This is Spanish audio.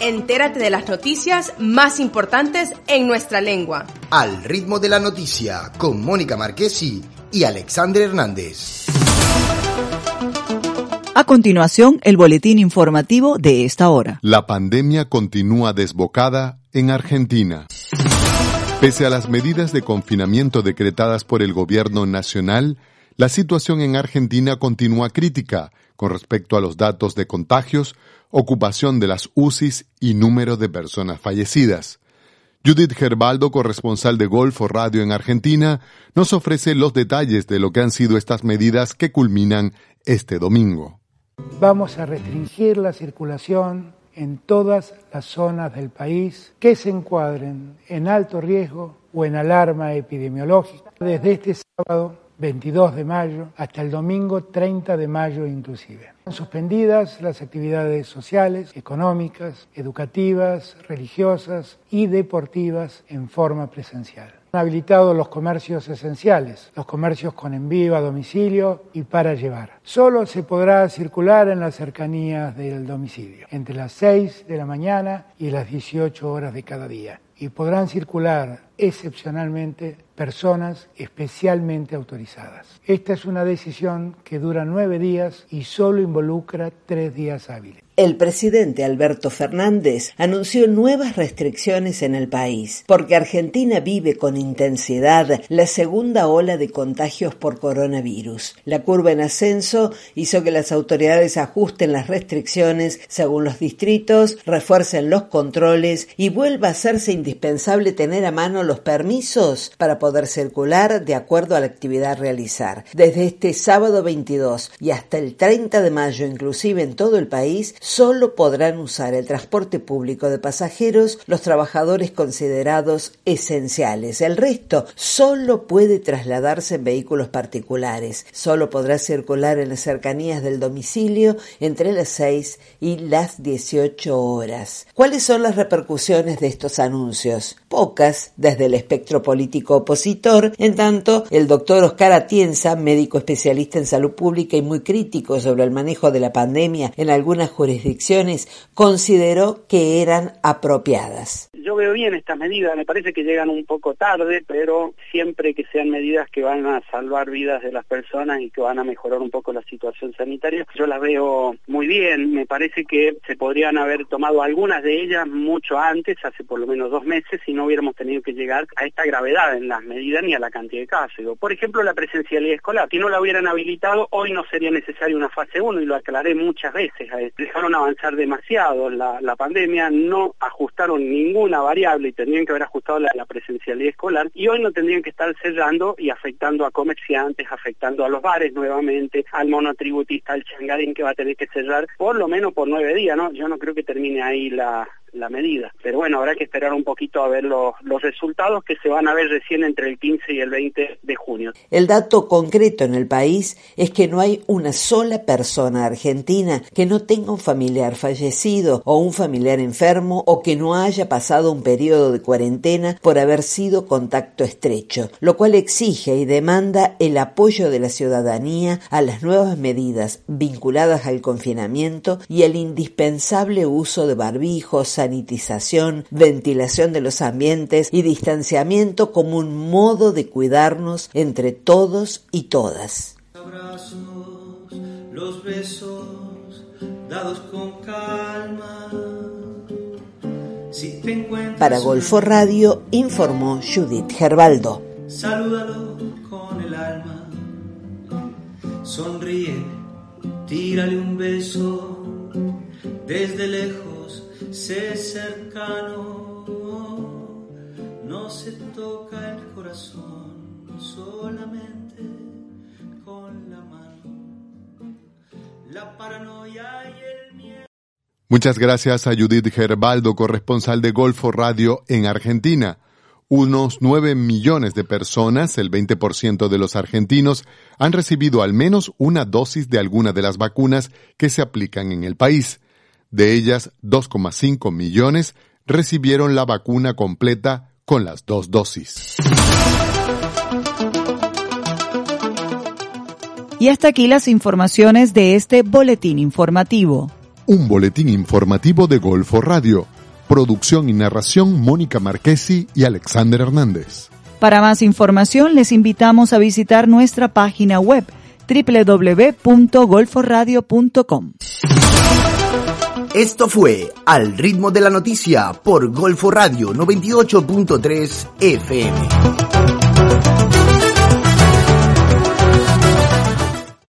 Entérate de las noticias más importantes en nuestra lengua. Al ritmo de la noticia, con Mónica Marquesi y Alexandre Hernández. A continuación, el boletín informativo de esta hora. La pandemia continúa desbocada en Argentina. Pese a las medidas de confinamiento decretadas por el gobierno nacional, la situación en Argentina continúa crítica con respecto a los datos de contagios, ocupación de las UCIs y número de personas fallecidas. Judith Gerbaldo, corresponsal de Golfo Radio en Argentina, nos ofrece los detalles de lo que han sido estas medidas que culminan este domingo. Vamos a restringir la circulación en todas las zonas del país que se encuadren en alto riesgo o en alarma epidemiológica. Desde este sábado 22 de mayo hasta el domingo 30 de mayo inclusive. Suspendidas las actividades sociales, económicas, educativas, religiosas y deportivas en forma presencial. Han habilitado los comercios esenciales, los comercios con envío a domicilio y para llevar. Solo se podrá circular en las cercanías del domicilio, entre las 6 de la mañana y las 18 horas de cada día. Y podrán circular excepcionalmente personas especialmente autorizadas. Esta es una decisión que dura nueve días y solo involucra tres días hábiles. El presidente Alberto Fernández anunció nuevas restricciones en el país, porque Argentina vive con intensidad la segunda ola de contagios por coronavirus. La curva en ascenso hizo que las autoridades ajusten las restricciones según los distritos, refuercen los controles y vuelva a hacerse indispensable tener a mano los permisos para poder circular de acuerdo a la actividad a realizar. Desde este sábado 22 y hasta el 30 de mayo, inclusive en todo el país, solo podrán usar el transporte público de pasajeros los trabajadores considerados esenciales. El resto solo puede trasladarse en vehículos particulares. Solo podrá circular en las cercanías del domicilio entre las 6 y las 18 horas. ¿Cuáles son las repercusiones de estos anuncios? Pocas desde el espectro político opositor, en tanto el doctor Oscar Atienza, médico especialista en salud pública y muy crítico sobre el manejo de la pandemia en algunas jurisdicciones consideró que eran apropiadas. Yo veo bien estas medidas, me parece que llegan un poco tarde, pero siempre que sean medidas que van a salvar vidas de las personas y que van a mejorar un poco la situación sanitaria, yo las veo muy bien. Me parece que se podrían haber tomado algunas de ellas mucho antes, hace por lo menos dos meses, y no hubiéramos tenido que llegar a esta gravedad en las medidas ni a la cantidad de casos. Por ejemplo, la presencialidad escolar. Si no la hubieran habilitado, hoy no sería necesaria una fase 1 y lo aclaré muchas veces. Dejaron avanzar demasiado la pandemia, no ajustaron ninguna variable y tendrían que haber ajustado la, presencialidad escolar y hoy no tendrían que estar cerrando y afectando a comerciantes, afectando a los bares nuevamente, al monotributista, al changarín que va a tener que cerrar por lo menos por nueve días, ¿no? Yo no creo que termine ahí la, la medida. Pero bueno, habrá que esperar un poquito a ver los, los resultados que se van a ver recién entre el 15 y el 20 de junio. El dato concreto en el país es que no hay una sola persona argentina que no tenga un familiar fallecido o un familiar enfermo o que no haya pasado un periodo de cuarentena por haber sido contacto estrecho, lo cual exige y demanda el apoyo de la ciudadanía a las nuevas medidas vinculadas al confinamiento y el indispensable uso de barbijos, sanitización, ventilación de los ambientes y distanciamiento como un modo de cuidarnos entre todos y todas. Los besos dados con calma. Si Para Golfo Radio informó Judith Gerbaldo. Salúdalo con el alma. Sonríe, tírale un beso desde lejos sé cercano, no se toca el corazón solamente con la mano. La paranoia y el miedo. Muchas gracias a Judith Gerbaldo, corresponsal de Golfo Radio en Argentina. Unos 9 millones de personas, el 20% de los argentinos, han recibido al menos una dosis de alguna de las vacunas que se aplican en el país. De ellas, 2,5 millones recibieron la vacuna completa con las dos dosis. Y hasta aquí las informaciones de este boletín informativo. Un boletín informativo de Golfo Radio. Producción y narración Mónica Marquesi y Alexander Hernández. Para más información les invitamos a visitar nuestra página web www.golforadio.com. Esto fue Al ritmo de la noticia por Golfo Radio 98.3 FM.